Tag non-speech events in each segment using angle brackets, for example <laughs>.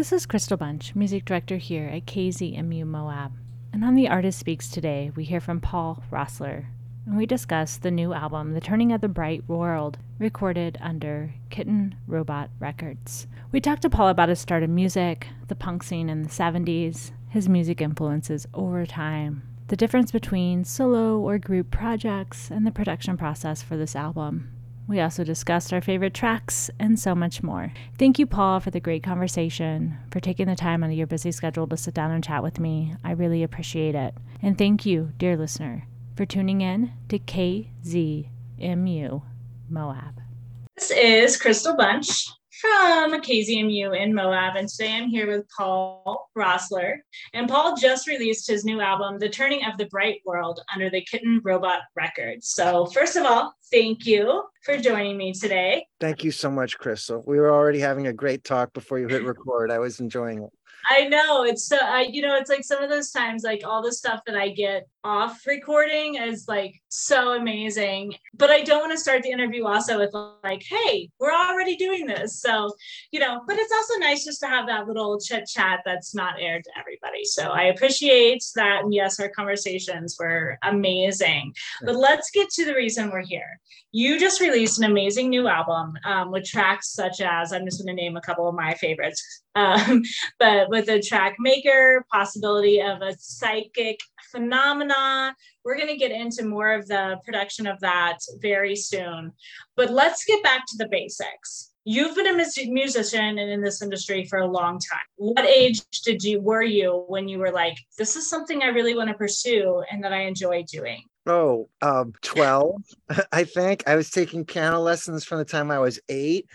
This is Crystal Bunch, music director here at KZMU Moab. And on the Artist Speaks today, we hear from Paul Roessler, and we discuss the new album, The Turning of the Bright World, recorded under Kitten Robot Records. We talked to Paul about his start in music, the punk scene in the 70s, his music influences over time, the difference between solo or group projects, and the production process for this album. We also discussed our favorite tracks and so much more. Thank you, Paul, for the great conversation, for taking the time out of your busy schedule to sit down and chat with me. I really appreciate it. And thank you, dear listener, for tuning in to KZMU Moab. This is Crystal Bunch from KZMU in Moab, and today I'm here with Paul Roessler. And Paul just released his new album, The Turning of the Bright World, under the Kitten Robot Records. So, first of all, thank you for joining me today. Thank you so much, Crystal. We were already having a great talk before you hit record. I was enjoying it. I know it's so I you know it's like some of those times like all the stuff that I get off recording is like so amazing but I don't want to start the interview also with like hey we're already doing this so you know but it's also nice just to have that little chit chat that's not aired to everybody so I appreciate that and yes our conversations were amazing but let's get to the reason we're here. You just released an amazing new album um, with tracks such as I'm just going to name a couple of my favorites <laughs> um, but with a track maker, possibility of a psychic phenomena. We're going to get into more of the production of that very soon. But let's get back to the basics. You've been a musician and in this industry for a long time. What age did you were you when you were like, this is something I really want to pursue and that I enjoy doing? Oh, um, 12, <laughs> I think. I was taking piano lessons from the time I was eight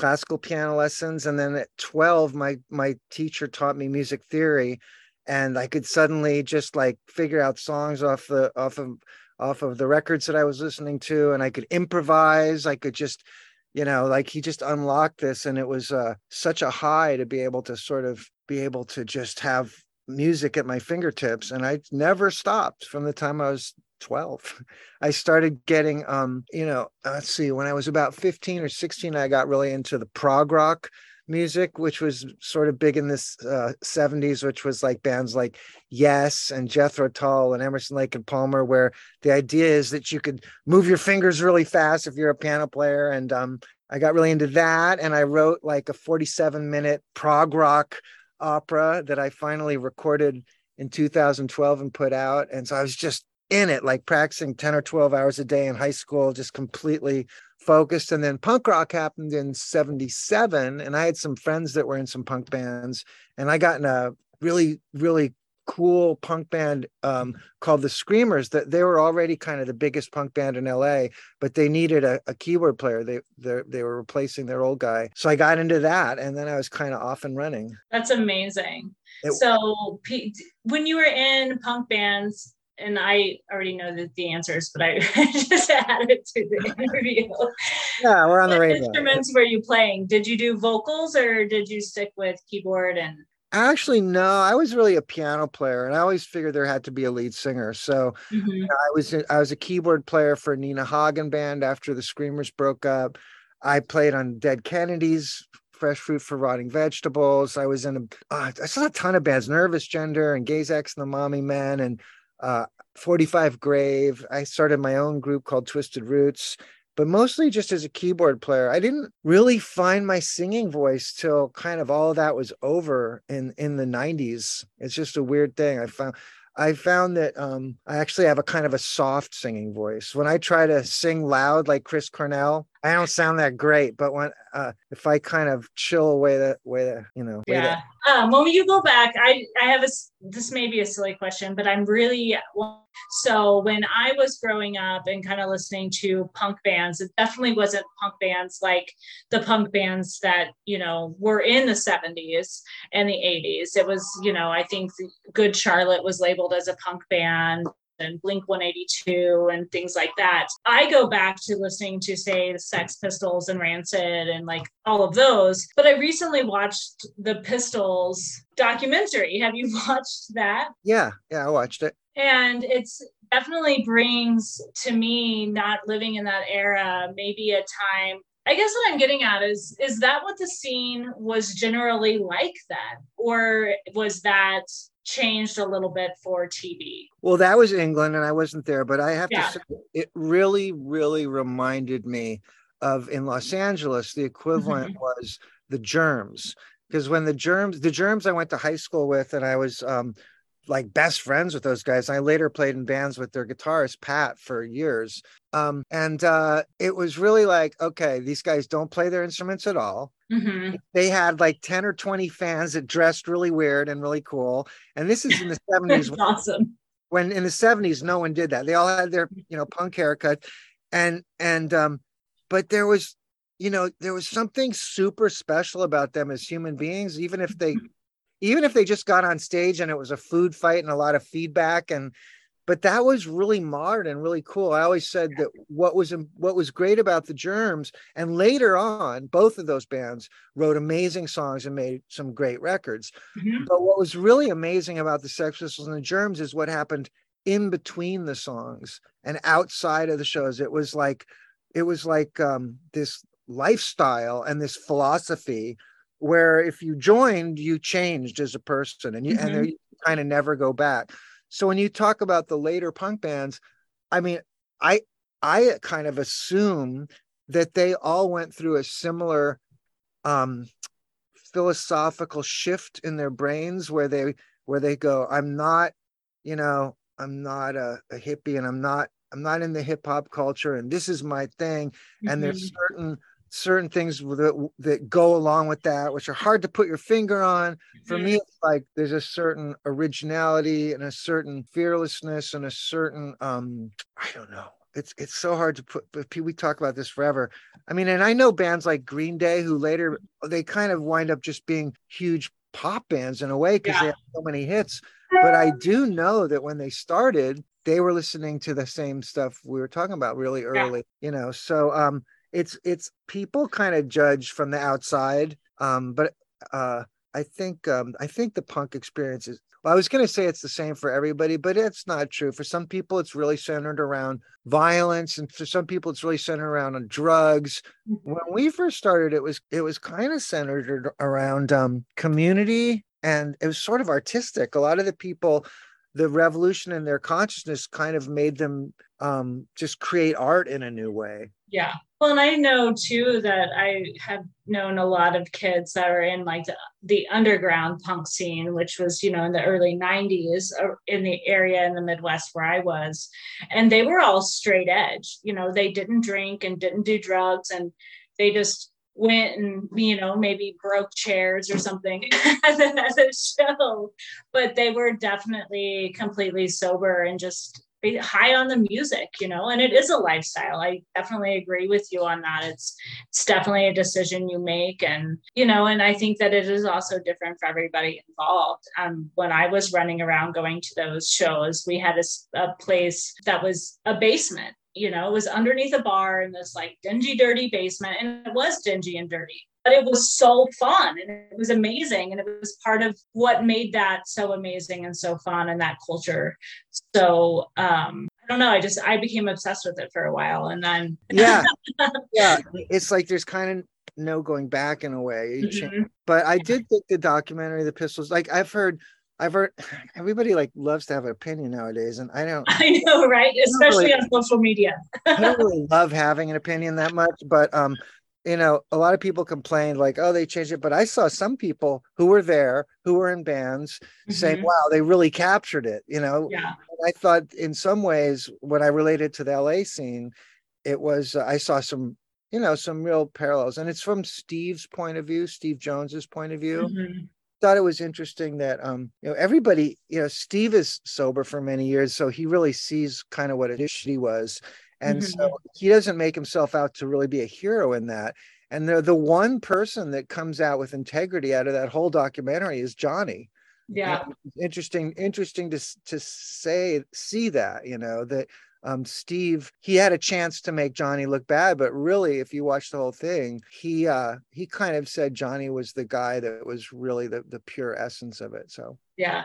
classical piano lessons and then at 12 my my teacher taught me music theory and i could suddenly just like figure out songs off the off of off of the records that i was listening to and i could improvise i could just you know like he just unlocked this and it was uh, such a high to be able to sort of be able to just have music at my fingertips and i never stopped from the time i was 12 <laughs> i started getting um you know let's see when i was about 15 or 16 i got really into the prog rock music which was sort of big in this uh, 70s which was like bands like yes and jethro tull and emerson lake and palmer where the idea is that you could move your fingers really fast if you're a piano player. And um i got really into that and i wrote like a 47 minute prog rock opera that i finally recorded in 2012 and put out and so i was just in it, like practicing 10 or 12 hours a day in high school, just completely focused. And then punk rock happened in 77. And I had some friends that were in some punk bands. And I got in a really, really cool punk band um, called the Screamers that they were already kind of the biggest punk band in LA, but they needed a, a keyboard player. They they were replacing their old guy, so I got into that, and then I was kind of off and running. That's amazing. It, so when you were in punk bands, and I already know the, the answers, but I <laughs> just added to the <laughs> interview. Yeah, we're on the radio. Instruments were you playing? Did you do vocals or did you stick with keyboard and? Actually, no. I was really a piano player, and I always figured there had to be a lead singer. So mm-hmm. you know, I was I was a keyboard player for Nina Hagen band after the Screamers broke up. I played on Dead Kennedys fresh fruit for rotting vegetables. I was in a, uh, I saw a ton of bands, Nervous Gender and Geza X and the Mommymen and uh, 45 Grave. I started my own group called Twisted Roots, but mostly just as a keyboard player. I didn't really find my singing voice till kind of all of that was over in in the 90s. It's just a weird thing. I found I found that um, I actually have a kind of a soft singing voice. When I try to sing loud like Chris Cornell, I don't sound that great. But when uh, if I kind of chill away that way the, you know, yeah. Um, when you go back, I I have a this may be a silly question, but I'm really so when I was growing up and kind of listening to punk bands, it definitely wasn't punk bands like the punk bands that you know were in the 70s and the 80s. It was you know I think Good Charlotte was labeled as a punk band and Blink 182 and things like that. I go back to listening to, say, the Sex Pistols and Rancid and like all of those. But I recently watched the Pistols documentary. Have you <laughs> watched that? Yeah, yeah, I watched it. And it's definitely brings to me not living in that era maybe a time I guess what I'm getting at is is that what the scene was generally like then, or was that changed a little bit for TV? Well, that was England, and I wasn't there, but I have Yeah. to say, it really, really reminded me of in Los Angeles. The equivalent was the Germs, because when the Germs, the Germs, I went to high school with, and I was um, like best friends with those guys. I later played in bands with their guitarist Pat for years, um, and uh, it was really like, okay, these guys don't play their instruments at all hmm they had like 10 or 20 fans that dressed really weird and really cool. And this is in the 70s That's when, awesome. when in the 70s no one did that. They all had their, you know, punk haircut. And and um, but there was, you know, there was something super special about them as human beings, even if they <laughs> even if they just got on stage and it was a food fight and a lot of feedback and but that was really modern and really cool. I always said that what was what was great about the Germs, and later on, both of those bands wrote amazing songs and made some great records. Mhm. But what was really amazing about the Sex Pistols and the Germs is what happened in between the songs and outside of the shows. It was like it was like um, this lifestyle and this philosophy where if you joined, you changed as a person, and you and there you kind of never go back. So when you talk about the later punk bands, I mean, I I kind of assume that they all went through a similar um philosophical shift in their brains where they where they go, I'm not, you know, I'm not a, a hippie and I'm not I'm not in the hip hop culture and this is my thing. And there's Mhm. certain certain things that that go along with that, which are hard to put your finger on. For me it's like there's a certain originality and a certain fearlessness and a certain um i don't know. It's it's so hard to put but we talk about this forever. I mean and i know bands like green day who later they kind of wind up just being huge pop bands in a way because they have so many hits. But i do know that when they started they were listening to the same stuff we were talking about really early you know? So um it's it's people kind of judge from the outside um but uh I think um, I think the punk experience is. Well, I was going to say it's the same for everybody, but it's not true. For some people, it's really centered around violence, and for some people, it's really centered around on drugs. When we first started, it was it was kind of centered around um, community, and it was sort of artistic. A lot of the people, the revolution in their consciousness, kind of made them um, just create art in a new way. Yeah. Well, and I know too that I have known a lot of kids that are in like the, the underground punk scene, which was, you know, in the early 90s uh, in the area in the Midwest where I was. And they were all straight edge. You know, they didn't drink and didn't do drugs and they just went and, you know, maybe broke chairs or something <laughs> at a show. But they were definitely completely sober and just high on the music you know and it is a lifestyle. I definitely agree with you on that. It's it's definitely a decision you make and you know and i think that it is also different for everybody involved. Um, when i was running around going to those shows we had a place that was a basement you know it was underneath a bar in this like dingy dirty basement and it was dingy and dirty but it was so fun and it was amazing and it was part of what made that so amazing and so fun and that culture so um i don't know i just i became obsessed with it for a while and then Yeah, <laughs> yeah. It's like there's kind of no going back in a way. Mhm. but I did think the documentary, the pistols, like I've heard, I've heard <sighs> everybody like loves to have an opinion nowadays, and I don't, <laughs> i know right especially really- on social media I don't <laughs> really love having an opinion that much. But um, you know, a lot of people complained like, oh, they changed it. But I saw some people who were there, who were in bands, saying, Mhm. wow, they really captured it. You know, yeah And I thought in some ways when I related to the LA scene, it was uh, I saw some you know some real parallels, and it's from Steve's point of view, Steve Jones's point of view. Mhm. Thought it was interesting that um you know everybody you know Steve is sober for many years, so he really sees kind of what a she was, and so he doesn't make himself out to really be a hero in that. And they're the one person that comes out with integrity out of that whole documentary is Johnny. Yeah. Interesting interesting to to say see that you know that um steve he had a chance to make johnny look bad but really if you watch the whole thing he uh he kind of said johnny was the guy that was really the the pure essence of it so. Yeah.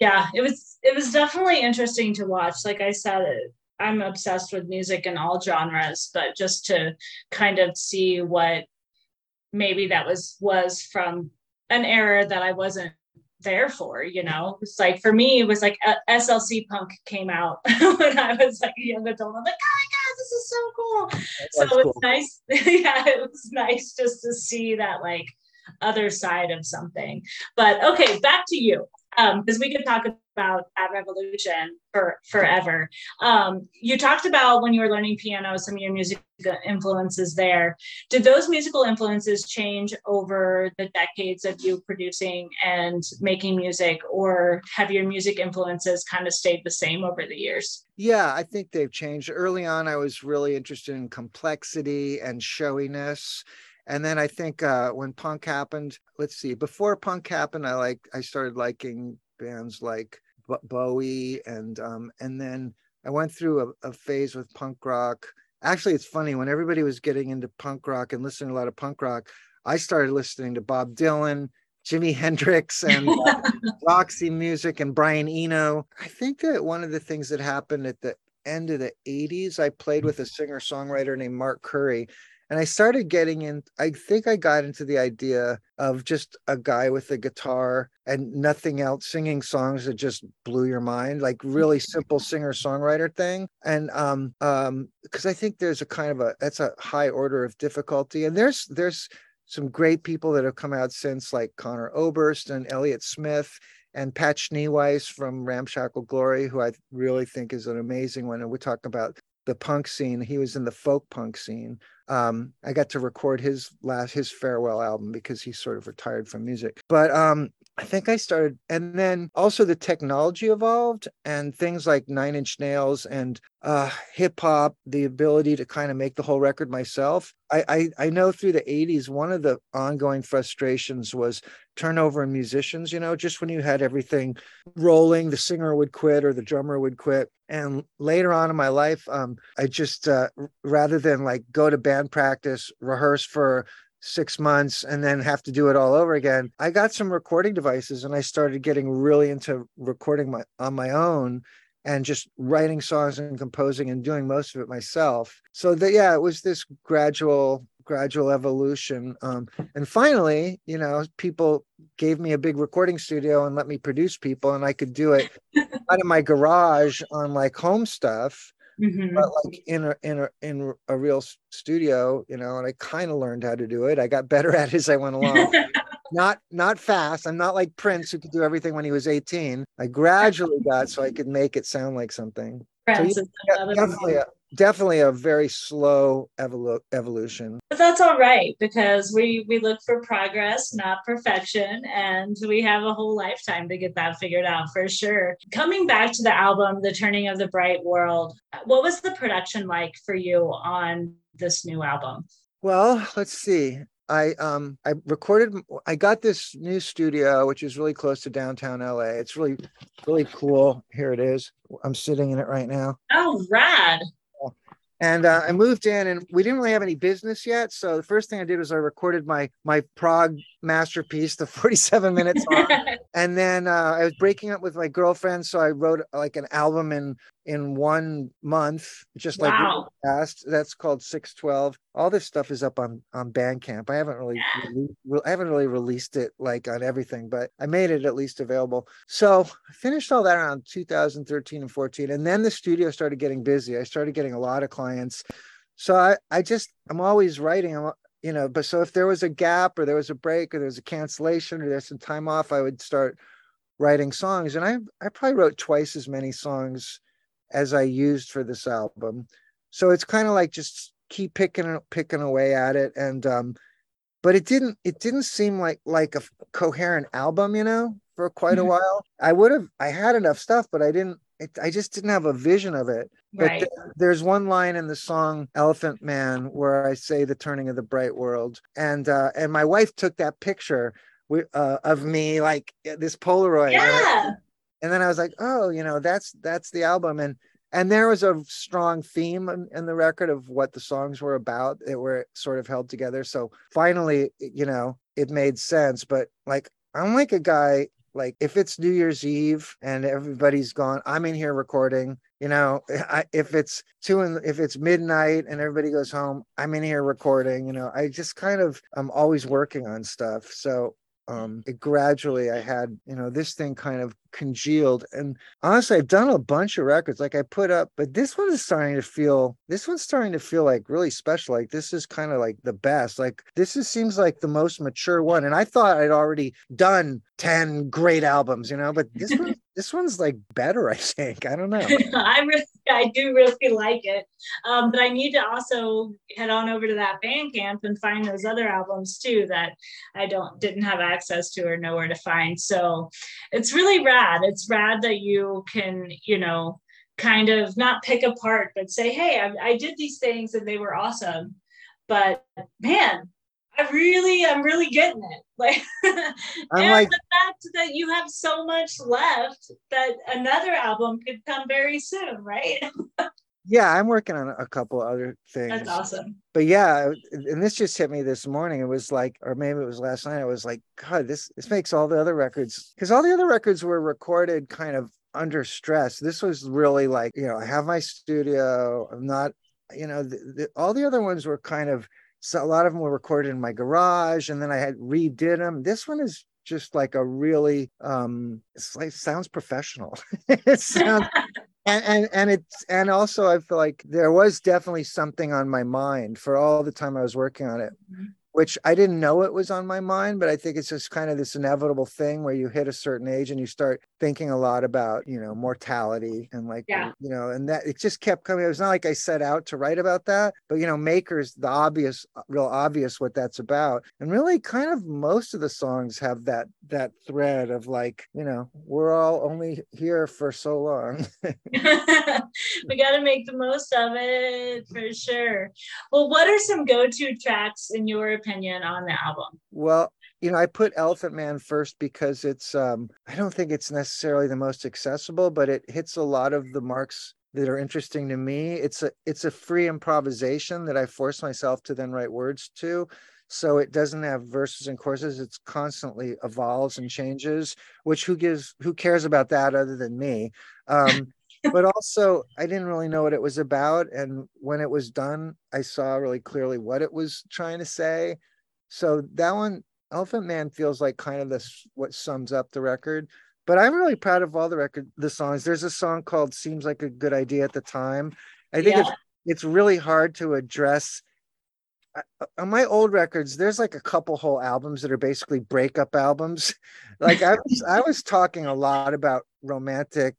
Yeah it was it was definitely interesting to watch. Like i said I'm obsessed with music in all genres, but just to kind of see what maybe that was was from an era that I wasn't there for, you know. It's like for me, it was like uh, SLC punk came out <laughs> when I was like a young adult. I'm like, oh my god, this is so cool. so it's nice. <laughs> yeah, it was nice just to see that like other side of something. But okay, back to you because um, we could talk about that revolution for forever. Um, you talked about when you were learning piano, some of your music influences there. Did those musical influences change over the decades of you producing and making music, or have your music influences kind of stayed the same over the years? Yeah, I think they've changed. Early on, I was really interested in complexity and showiness and then I think uh, when punk happened, let's see, before punk happened, I like I started liking bands like B- Bowie, and um, and then I went through a, a phase with punk rock. Actually, it's funny when everybody was getting into punk rock and listening to a lot of punk rock. I started listening to Bob Dylan, Jimi Hendrix, and uh, <laughs> Roxy Music, and Brian Eno. I think that one of the things that happened at the end of the 80s, I played with a singer songwriter named Mark Curry and I started getting in. I think I got into the idea of just a guy with a guitar and nothing else singing songs that just blew your mind, like really simple singer songwriter thing. And um, um, because I think there's a kind of a that's a high order of difficulty, and there's there's some great people that have come out since, like Conor Oberst and Elliott Smith and Pat Schneeweiss from Ramshackle Glory, who I really think is an amazing one. And we're talking about the punk scene. He was in the folk punk scene. Um, I got to record his last his farewell album because he sort of retired from music. But um, I think I started, and then also the technology evolved, and things like Nine Inch Nails and uh, hip hop, the ability to kind of make the whole record myself. I, I I know through the '80s, one of the ongoing frustrations was turnover in musicians. You know, just when you had everything rolling, the singer would quit or the drummer would quit. And later on in my life, um, I just uh, rather than like go to band practice, rehearse for six months and then have to do it all over again. I got some recording devices and I started getting really into recording my on my own and just writing songs and composing and doing most of it myself. So that yeah, it was this gradual gradual evolution. Um, and finally, you know, people gave me a big recording studio and let me produce people, and I could do it <laughs> out of my garage on like home stuff mm-hmm. but like in a in a in a real studio, you know, and I kind of learned how to do it. I got <laughs> better at it as I went along. <laughs> not not fast. I'm not like Prince who could do everything when he was 18. I gradually got so I could make it sound like something. Prince so, yeah, definitely a, definitely a very slow evolu- evolution. But that's all right because we we look for progress, not perfection, and we have a whole lifetime to get that figured out for sure. Coming back to the album, The Turning of the Bright World, what was the production like for you on this new album? Well, let's see. I um I recorded I got this new studio which is really close to downtown LA. It's really really cool. Here it is. I'm sitting in it right now. Oh, rad. And uh, I moved in, and we didn't really have any business yet. So the first thing I did was I recorded my my prog masterpiece, the <laughs> 47 minutes <laughs> and then uh, I was breaking up with my girlfriend, so I wrote like an album in in one month, just like wow. past. That's called 612. All this stuff is up on on Bandcamp. I haven't really, re- I haven't really released it like on everything, but I made it at least available. So I finished all that around 2013 and 14, and then the studio started getting busy. I started getting a lot of clients. So I, I just I'm always writing. I'm, you know, but so if there was a gap or there was a break or there was a cancellation or there's some time off, I would start writing songs. And I I probably wrote twice as many songs as I used for this album. So it's kind of like just keep picking picking away at it and um but it didn't it didn't seem like like a coherent album, you know, for quite mm-hmm. a while. I would have I had enough stuff, but I didn't it, I just didn't have a vision of it. Right. But th- there's one line in the song Elephant Man where I say the turning of the bright world. And uh and my wife took that picture uh, of me like this Polaroid. Yeah and then I was like, oh, you know, that's that's the album, and and there was a strong theme in, in, the record of what the songs were about. It were sort of held together. So finally, you know, it made sense. But like, I'm like a guy like if it's New Year's Eve and everybody's gone, I'm in here recording. You know, <laughs> I, if it's two and if it's midnight and everybody goes home, I'm in here recording. You know, I just kind of I'm always working on stuff. So um it gradually i had you know this thing kind of congealed. And honestly i've done a bunch of records like i put up but this one is starting to feel this one's starting to feel like really special like this is kind of like the best like this is seems like the most mature one. And i thought i'd already done 10 great albums you know but this one <laughs> this one's like better i think i don't know. <laughs> I really i do really like it. Um, but i need to also head on over to that Bandcamp and find those other albums too that i don't didn't have access to or know where to find. So it's really rad it's rad that you can you know kind of not pick apart but say hey I, I did these things and they were awesome but man I really, I'm really getting it. <laughs> Like, and like, the fact that you have so much left that another album could come very soon, right? <laughs> yeah, I'm working on a couple other things. That's awesome. But yeah, and this just hit me this morning. It was like, or maybe it was last night. I was like, God, this this makes all the other records because all the other records were recorded kind of under stress. This was really like, you know, I have my studio. I'm not, you know, the, the, all the other ones were kind of so a lot of them were recorded in my garage and then i had redid them this one is just like a really um it's like sounds professional <laughs> it sounds <laughs> and, and and it's and also i feel like there was definitely something on my mind for all the time i was working on it. Mm-hmm which I didn't know it was on my mind, but I think it's just kind of this inevitable thing where you hit a certain age and you start thinking a lot about, you know, mortality and like, yeah. you know, and that it just kept coming. It was not like I set out to write about that, but, you know, Makers, the obvious, uh, real obvious what that's about. And really kind of most of the songs have that, that thread of like, you know, we're all only here for so long. <laughs> we got to make the most of it for sure. Well, what are some go to tracks in your opinion? Opinion on the album? Well, you know, I put Elephant Man first because it's um I don't think it's necessarily the most accessible, but it hits a lot of the marks that are interesting to me. It's a it's a free improvisation that I force myself to then write words to. So it doesn't have verses and choruses. It's constantly evolves and changes, which who gives who cares about that other than me? Um but also I didn't really know what it was about. And when it was done, I saw really clearly what it was trying to say. So that one, Elephant Man feels like kind of this what sums up the record. But I'm really proud of all the record the songs. There's a song called Seems Like a Good Idea at the time. I think yeah. it's it's really hard to address uh, uh, on my old records there's like a couple whole albums that are basically breakup albums <laughs> like i was i was talking a lot about romantic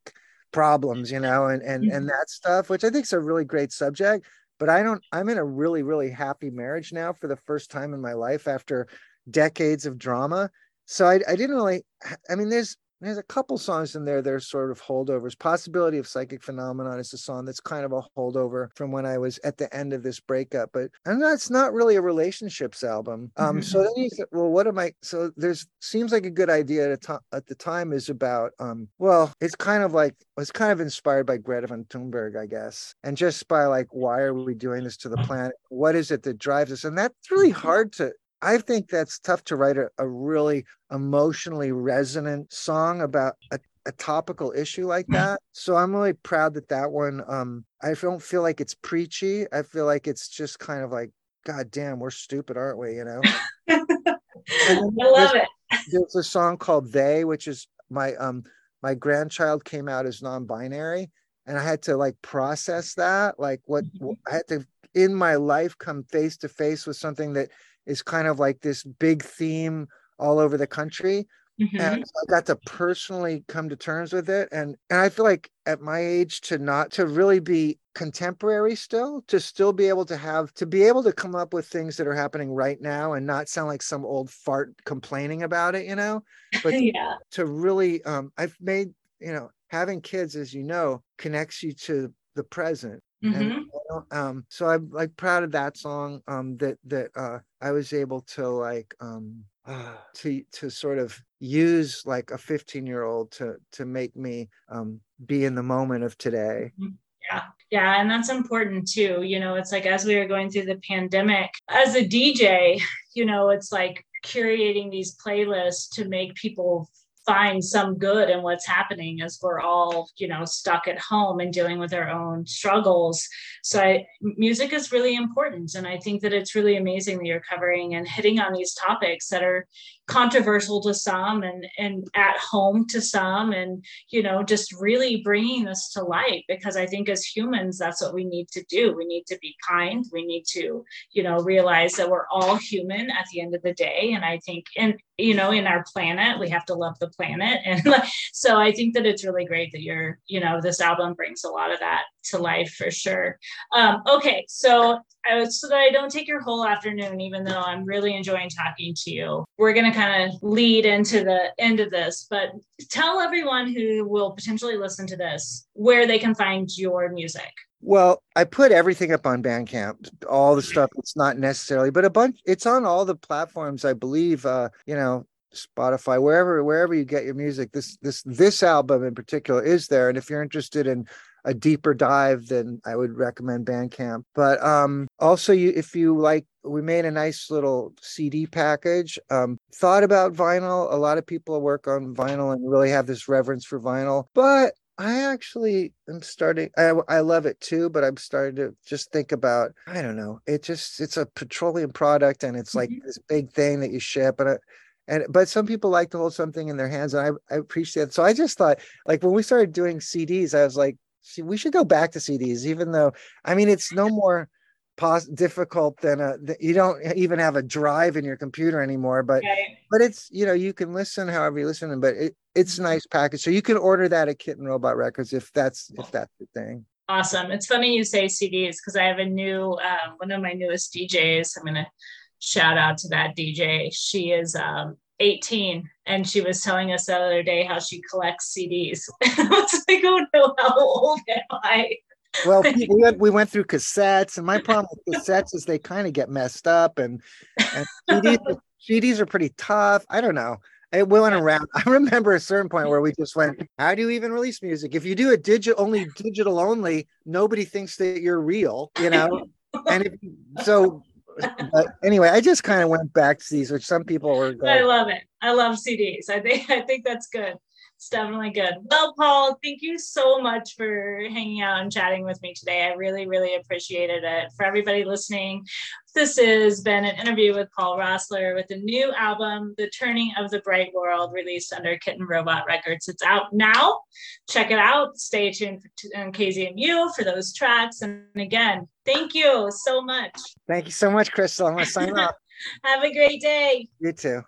problems you know and and mm-hmm. and that stuff which i think is a really great subject but i don't i'm in a really really happy marriage now for the first time in my life after decades of drama. So i, I didn't really i mean there's there's a couple songs in there that are sort of holdovers. Possibility of Psychic Phenomenon is a song that's kind of a holdover from when I was at the end of this breakup, but and that's not really a relationships album. Um, so then you <laughs> said, well, what am I? So there's seems like a good idea at, to, at the time is about, um, well, it's kind of like it's kind of inspired by Greta von Thunberg, I guess, and just by like, why are we doing this to the <laughs> planet? What is it that drives us? And that's really hard to I think that's tough to write a, a really emotionally resonant song about a, a, topical issue like mm. that. So I'm really proud that that one. Um, I don't feel like it's preachy. I feel like it's just kind of like, God damn, we're stupid, aren't we? You know. <laughs> I love it. There's a song called "They," which is my um my grandchild came out as non-binary, and I had to like process that. Like, what mm-hmm. I had to in my life come face to face with something that is kind of like this big theme all over the country. Mm-hmm. And I got to personally come to terms with it. And and I feel like at my age to not to really be contemporary still, to still be able to have to be able to come up with things that are happening right now and not sound like some old fart complaining about it, you know. But <laughs> yeah. to really um I've made, you know, having kids, as you know, connects you to the present Mm-hmm. And, um, so I'm like proud of that song. Um, that that uh, I was able to like um, uh, <sighs> to to sort of use like a 15 year old to to make me um, be in the moment of today. Mm-hmm. Yeah, yeah, and that's important too. You know, it's like as we were going through the pandemic, as a DJ, you know, it's like curating these playlists to make people find some good in what's happening as we're all you know stuck at home and dealing with our own struggles. So I, music is really important and i think that it's really amazing that you're covering and hitting on these topics that are controversial to some and and at home to some and you know just really bringing this to light because i think as humans that's what we need to do. We need to be kind. We need to you know realize that we're all human at the end of the day. And i think and you know in our planet we have to love the planet <laughs> and so i think that it's really great that you're you know this album brings a lot of that to life for sure um, okay so so that I don't take your whole afternoon, even though I'm really enjoying talking to you. We're going to kind of lead into the end of this, but tell everyone who will potentially listen to this where they can find your music. Well, I put everything up on Bandcamp, all the stuff. It's not necessarily, but a bunch. It's on all the platforms, I believe. Uh, you know, Spotify, wherever wherever you get your music. This this this album in particular is there, and if you're interested in a deeper dive, then I would recommend Bandcamp. But um, also, you if you like, we made a nice little CD package. Um, thought about vinyl. A lot of people work on vinyl and really have this reverence for vinyl, but I actually am starting. I I love it too, but I'm starting to just think about. I don't know. It just it's a petroleum product, and it's like mm-hmm. this big thing that you ship, and. I, and but some people like to hold something in their hands and I, I appreciate it so i just thought like when we started doing cds i was like see, we should go back to CDs, even though I mean it's no more pos- difficult than a you don't even have a drive in your computer anymore. But okay. but it's you know you can listen however you listen, but it, it's a nice package. So you can order that at Kitten Robot Records if that's if that's the thing. Awesome. It's funny you say CDs because I have a new um, one of my newest DJs. I'm gonna shout out to that DJ. She is um, 18 and she was telling us the other day how she collects CDs. I was <laughs> like, oh no, how old am I? well, we <laughs> went, we went through cassettes, and my problem with cassettes is they kind of get messed up, and, and CDs, CDs are pretty tough. I don't know. It went around. <laughs> I remember a certain point where we just went, "How do you even release music? If you do it digital only, digital only, nobody thinks that you're real, you know." and if, so <laughs> but anyway, I just kind of went back to these, which some people were. Going, I love it. I love CDs. I think I think that's good. It's definitely good. Well, Paul, thank you so much for hanging out and chatting with me today. I really, really appreciated it. For everybody listening, this has been an interview with Paul Roessler with the new album, The Turning of the Bright World, released under Kitten Robot Records. It's out now. Check it out. Stay tuned on KZMU for those tracks. And again, thank you so much. Thank you so much, Crystal. I'm going to sign off. <laughs> Have a great day. You too.